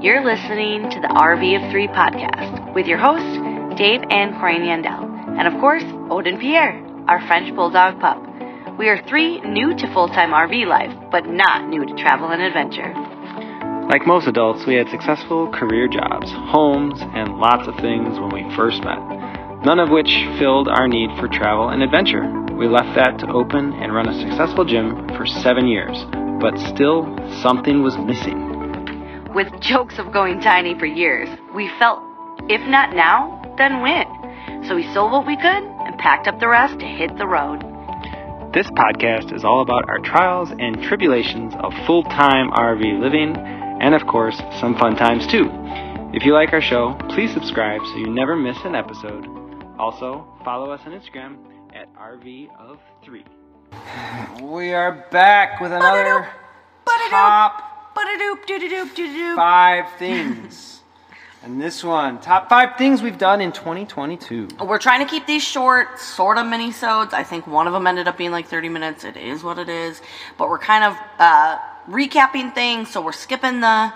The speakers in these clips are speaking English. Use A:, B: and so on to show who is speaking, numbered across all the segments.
A: You're listening to the RV of Three podcast with your hosts, Dave and Corinne Yandel, and of course, Odin Pierre, our French Bulldog pup. We are three new to full time RV life, but not new to travel and adventure.
B: Like most adults, we had successful career jobs, homes, and lots of things when we first met, none of which filled our need for travel and adventure. We left that to open and run a successful gym for seven years, but still something was missing.
A: With jokes of going tiny for years, we felt, if not now, then when? So we sold what we could and packed up the rest to hit the road.
B: This podcast is all about our trials and tribulations of full time RV living, and of course, some fun times too. If you like our show, please subscribe so you never miss an episode. Also, follow us on Instagram at RV of 3. We are back with another top. Five things. and this one, top five things we've done in 2022.
A: We're trying to keep these short, sort of mini-sodes. I think one of them ended up being like 30 minutes. It is what it is. But we're kind of uh, recapping things, so we're skipping the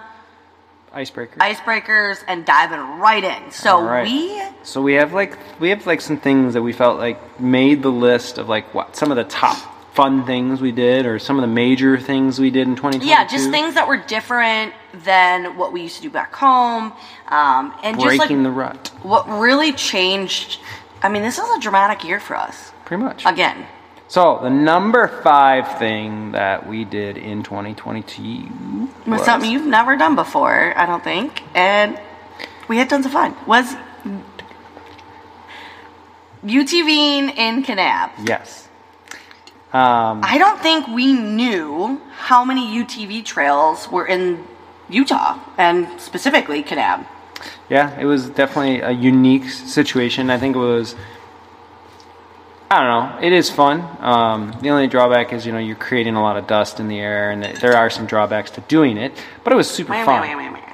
B: Icebreaker.
A: icebreakers and diving right in. So
B: right.
A: we
B: So we have like we have like some things that we felt like made the list of like what some of the top fun things we did or some of the major things we did in 2022.
A: yeah, just things that were different than what we used to do back home, um, and just
B: breaking
A: like
B: the rut,
A: what really changed. I mean, this was a dramatic year for us.
B: pretty much.
A: Again,
B: So the number five thing that we did in 2022
A: was
B: was
A: something you've never done before, I don't think, and we had tons of fun. Was UTVing in Kanab.
B: yes. Um,
A: I don't think we knew how many UTV trails were in Utah and specifically Kanab.
B: Yeah, it was definitely a unique situation. I think it was. I don't know. It is fun. Um, the only drawback is, you know, you're creating a lot of dust in the air, and there are some drawbacks to doing it. But it was super fun.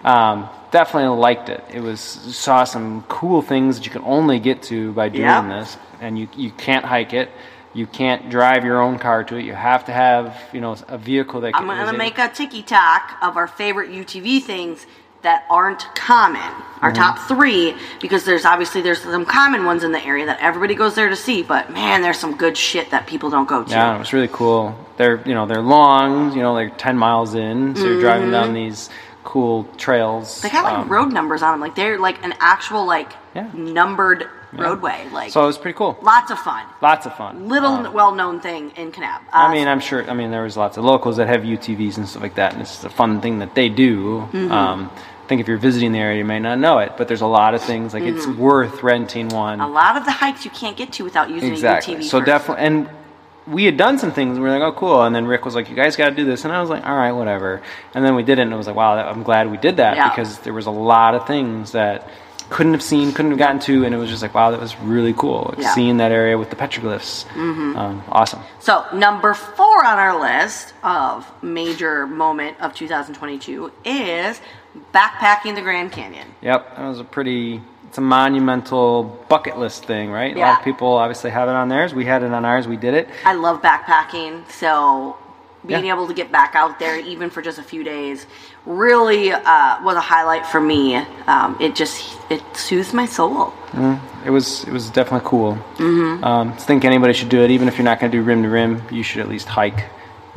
B: Um, definitely liked it. It was saw some cool things that you can only get to by doing this, and you you can't hike it. You can't drive your own car to it. You have to have, you know, a vehicle that.
A: I'm
B: can-
A: gonna make a ticky tack of our favorite UTV things that aren't common. Our
B: Mm-hmm.
A: top three, because there's obviously there's some common ones in the area that everybody goes there to see, but man, there's some good shit that people don't go to.
B: Yeah, it was really cool. They're you know they're long, you know, they're ten miles in, so you're driving down these cool trails.
A: Mm-hmm. They got like
B: um,
A: road numbers on them, like they're like an actual like
B: Yeah.
A: numbered roadway. Like
B: so it was pretty cool.
A: lots of fun.
B: Lots of fun.
A: Little
B: Um,
A: well-known thing in Kanab. Uh,
B: I mean, I'm sure. I mean, there was lots of locals that have UTVs and stuff like that, and it's a fun thing that they do.
A: Mm-hmm.
B: Um, I think if you're visiting the area, you may not know it, but there's a lot of things like it's worth renting one.
A: Mm-hmm. a lot of the hikes you can't get to without using
B: exactly.
A: a UTV.
B: So definitely, and we had done some things. and We were like, oh, cool. And then Rick was like, you guys got to do this, and I was like, all right, whatever. And then we did it, and it was like, wow, I'm glad we did that
A: Yeah.
B: because there was a lot of things that couldn't have seen, couldn't have gotten to, and it was just like, wow, that was really cool. Like,
A: Yeah.
B: Seeing that area with the petroglyphs, um, awesome.
A: So, number four on our list of major moment of 2022 is backpacking the Grand Canyon.
B: Yep, that was a pretty. It's a monumental bucket list thing, right? A lot of people obviously have it on theirs. We had it on ours. We did it.
A: I love backpacking, so being
B: Yeah.
A: able to get back out there even for just a few days really uh, was a highlight for me. Um, it just it soothes my soul.
B: It was it was definitely cool. Mm-hmm. Um, I think anybody should do it, even if you're not going to do rim to rim. You should at least hike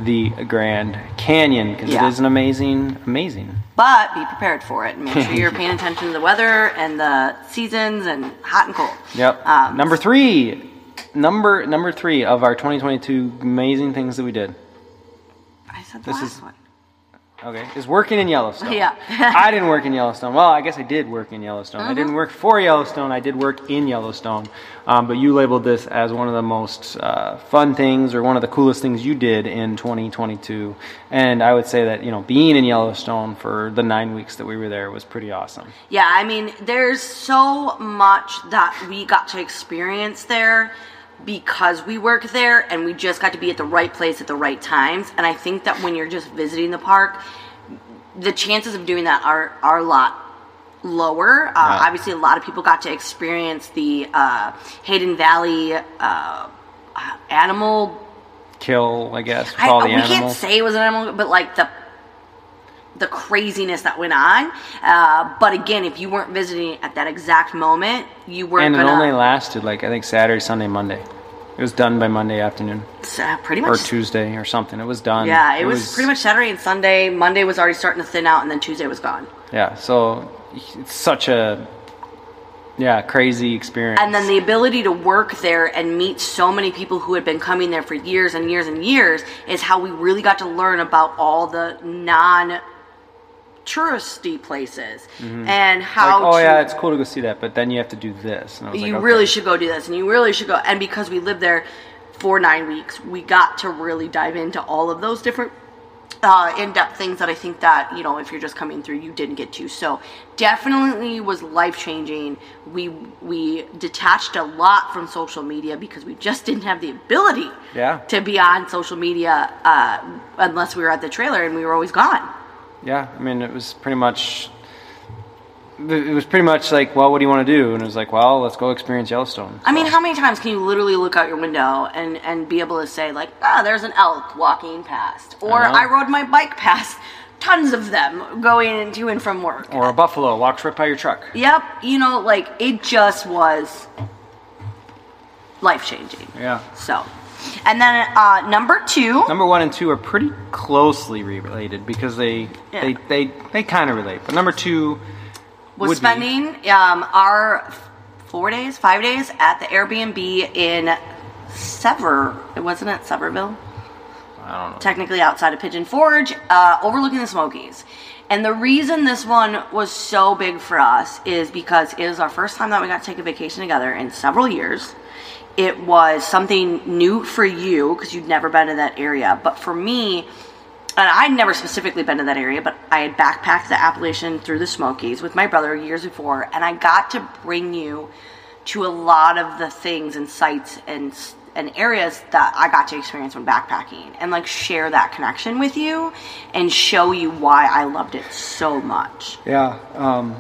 B: the Grand Canyon because
A: Yeah.
B: it is an amazing, amazing.
A: But be prepared for it. and Make sure you're paying attention to the weather and the seasons and hot and cold.
B: Yep.
A: Um,
B: number three, number number three of our 2022 amazing things that we did.
A: I said the
B: This
A: last
B: is-
A: one.
B: Okay, is working in Yellowstone.
A: Yeah.
B: I didn't work in Yellowstone. Well, I guess I did work in Yellowstone. I
A: Mm-hmm.
B: didn't work for Yellowstone. I did work in Yellowstone. Um, but you labeled this as one of the most uh, fun things or one of the coolest things you did in 2022. And I would say that you know being in Yellowstone for the nine weeks that we were there was pretty awesome.
A: Yeah, I mean, there's so much that we got to experience there because we work there and we just got to be at the right place at the right times. And I think that when you're just visiting the park, the chances of doing that are, are a lot lower. Uh,
B: Right.
A: Obviously, a lot of people got to experience the uh, Hayden Valley uh, animal
B: Kill, I guess,
A: I, we
B: animals.
A: can't say it was an animal, but like the the craziness that went on. Uh, but again, if you weren't visiting at that exact moment, you weren't
B: and it
A: gonna.
B: only lasted like I think Saturday, Sunday, Monday. It was done by Monday afternoon
A: uh, pretty
B: or. Tuesday or something. It was done.
A: yeah, it, was, pretty much Saturday and Sunday. Monday was already starting to thin out, and then Tuesday was gone.
B: Yeah, so it's such a yeah crazy experience.
A: And then the ability to work there and meet so many people who had been coming there for years and years and years is how we really got to learn about all the non touristy places and how
B: Mm-hmm. like, oh
A: to,
B: yeah, it's cool to go see that, but then you have to do this. And I was
A: you
B: like, okay.
A: really should go do this and you really should go and because we lived there for nine weeks we got to really dive into all of those different uh, in-depth things that i think that you know if you're just coming through you didn't get to so definitely was life-changing we we detached a lot from social media because we just didn't have the ability
B: Yeah.
A: to be on social media uh, unless we were at the trailer and we were always gone
B: Yeah, I mean, it was pretty much. It was pretty much like, well, what do you want to do? And it was like, well, let's go experience Yellowstone.
A: I mean, how many times can you literally look out your window and, and be able to say, like, ah, there's an elk walking past? Or
B: I.
A: I, rode my bike past tons of them going to and from work.
B: Or a buffalo walks right by your truck.
A: yep, you know, like, it just was life changing.
B: Yeah.
A: So, and then uh, number two,
B: Number one and two are pretty closely related because they
A: Yeah.
B: they they, they kind of relate. But number two
A: was
B: would be-
A: spending um, our four days, five days at the Airbnb in Sever. It Wasn't at Sevierville?
B: I don't know.
A: technically outside of Pigeon Forge, uh, overlooking the Smokies. And the reason this one was so big for us is because it is our first time that we got to take a vacation together in several years. It was something new for you because you'd never been in that area. But for me, and I'd never specifically been to that area, but I had backpacked the Appalachian through the Smokies with my brother years before, and I got to bring you to a lot of the things and sites and and areas that I got to experience when backpacking, and like share that connection with you, and show you why I loved it so much.
B: Yeah, um,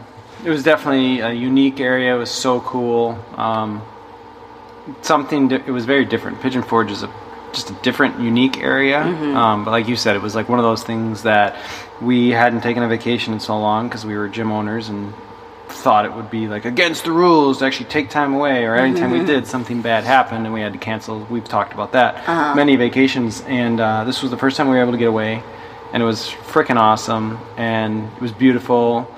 B: it was definitely a unique area. It was so cool. Um, something. Di- it was very different. Pigeon Forge is a just a different, unique area. Um, but like you said, it was like one of those things that we hadn't taken a vacation in so long because we were gym owners and thought it would be like against the rules to actually take time away or anytime we did something bad happened and we had to cancel we've talked about that many vacations and uh, this was the first time we were able to get away and it was freaking awesome and it was beautiful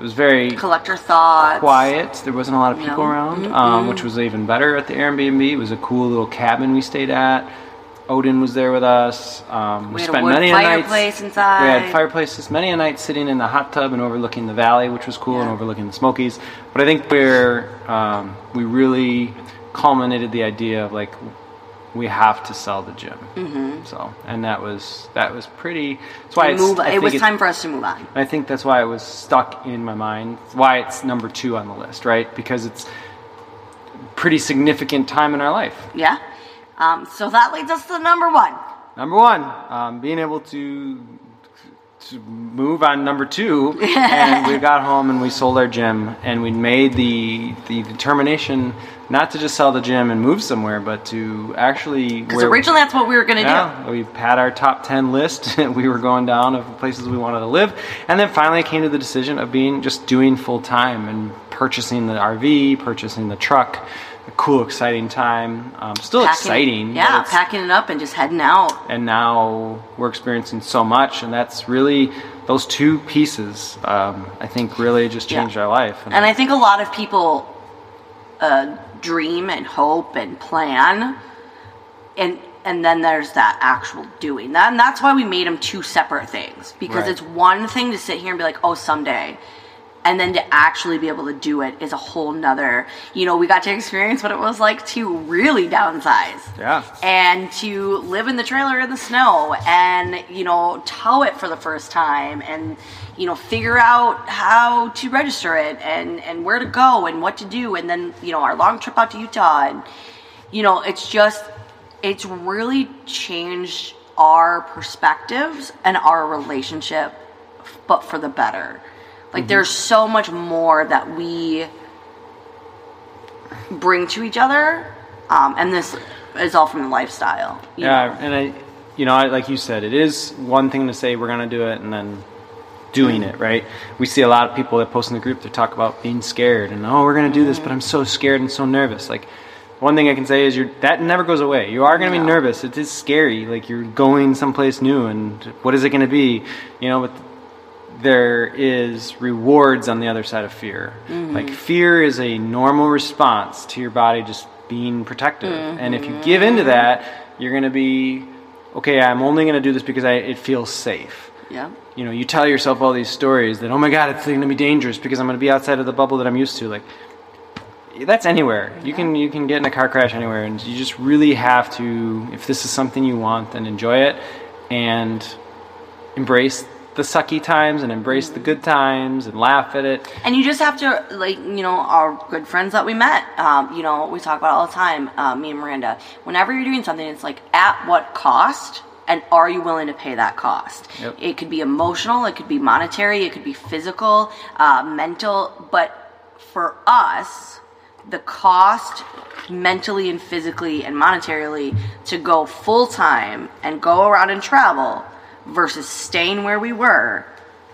B: it was very
A: Collector thoughts.
B: quiet there wasn't a lot of people
A: No.
B: around um, which was even better at the airbnb it was a cool little cabin we stayed at odin was there with us um,
A: We a
B: spent many a nights
A: inside.
B: we had fireplaces many a night sitting in the hot tub and overlooking the valley, which was cool, and overlooking the Smokies. But I think where um, we really culminated the idea of like we have to sell the gym. Mm-hmm. So, and that was that was pretty. That's why
A: Move, it was time for us to move on.
B: I think that's why it was stuck in my mind. Why it's number two on the list, right? Because it's pretty significant time in our life.
A: Yeah. Um, so that leads us to number one.
B: Number one, um, being able to to move on number two, and we got home and we sold our gym, and we made the the determination not to just sell the gym and move somewhere, but to actually.
A: Because originally that's what we were going to do.
B: Yeah, we had our top 10 list. we were going down of places we wanted to live. And then finally I came to the decision of being just doing full time and purchasing the RV, purchasing the truck. A cool, exciting time. Um, still
A: Packing-
B: exciting.
A: Yeah, packing it up and just heading out.
B: and now we're experiencing so much and that's really those two pieces um, i think really just
A: Yeah.
B: changed our life
A: And I think a lot of people uh, dream and hope and plan, and and then there's that actual doing. That, and that's why we made them two separate things because
B: Right.
A: it's one thing to sit here and be like, oh, someday. And then to actually be able to do it is a whole nother. You know, we got to experience what it was like to really downsize
B: yeah
A: and to live in the trailer in the snow and you know tow it for the first time and you know figure out how to register it and and where to go and what to do and then you know our long trip out to Utah and you know it's just it's really changed our perspectives and our relationship but for the better like there's so much more that we bring to each other um, and this is all from the lifestyle you
B: yeah
A: know?
B: and i you know I, like you said it is one thing to say we're going to do it and then doing it, right? We see a lot of people that post in the group that talk about being scared and oh, we're gonna do this, but I'm so scared and so nervous. Like one thing I can say is you're that never goes away. You are gonna
A: No.
B: be nervous. It is scary. Like you're going someplace new, and what is it gonna be? You know, but there is rewards on the other side of fear. Mm-hmm. Like fear is a normal response to your body just being protective. Mm-hmm. And if you give into that, you're going to be okay, I'm only going to do this because I, it feels safe.
A: Yeah.
B: You know, you tell yourself all these stories that oh my god, it's going to be dangerous because I'm going to be outside of the bubble that I'm used to like that's anywhere. You can you can get in a car crash anywhere and you just really have to if this is something you want then enjoy it and embrace the sucky times and embrace the good times and laugh at it.
A: And you just have to, like, you know, our good friends that we met, um, you know, we talk about all the time, uh, me and Miranda. Whenever you're doing something, it's like, at what cost? And are you willing to pay that cost?
B: Yep.
A: It could be emotional, it could be monetary, it could be physical, uh, mental. But for us, the cost mentally and physically and monetarily to go full time and go around and travel versus staying where we were,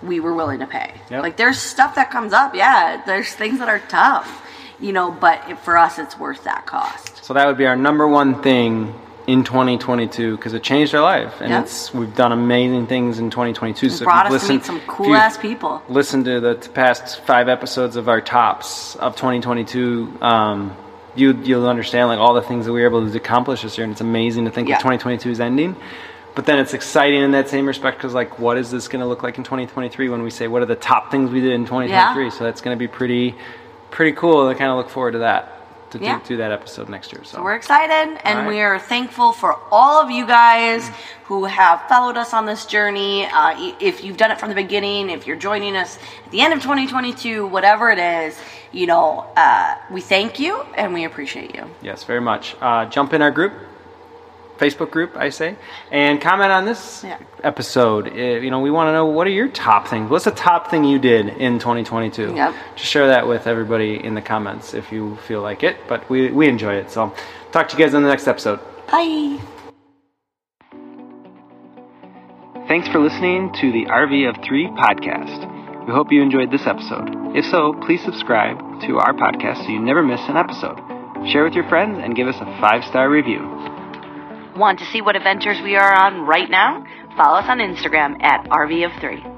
A: we were willing to pay.
B: Yep.
A: Like there's stuff that comes up, yeah. There's things that are tough, you know, but it, for us, it's worth that cost.
B: So that would be our number one thing in 2022 because it changed our life and
A: Yeah.
B: it's we've done amazing things in 2022 so
A: brought us to meet some cool ass people.
B: Listen to the past five episodes of our tops of 2022 um, you you'll understand like all the things that we were able to accomplish this year and it's amazing to think
A: Yeah.
B: that 2022 is ending but then it's exciting in that same respect because like what is this going to look like in 2023 when we say what are the top things we did in 2023
A: Yeah.
B: so that's going to be pretty pretty cool i kind of look forward to that to
A: Yeah.
B: do, do that episode next year so
A: We're excited and
B: right.
A: we are thankful for all of you guys who have followed us on this journey. Uh, if you've done it from the beginning, if you're joining us at the end of 2022, whatever it is, you know, uh, we thank you and we appreciate you.
B: Yes, very much. Uh, jump in our group, Facebook group, I say, and comment on this
A: Yeah.
B: episode. Uh, you know, we want to know what are your top things. What's the top thing you did in 2022?
A: Yep.
B: Just share that with everybody in the comments if you feel like it. But we we enjoy it. So, talk to you guys in the next episode.
A: Bye.
B: Thanks for listening to the RV of Three podcast. We hope you enjoyed this episode. If so, please subscribe to our podcast so you never miss an episode. Share with your friends and give us a five star review.
A: Want to see what adventures we are on right now? Follow us on Instagram at RV of 3.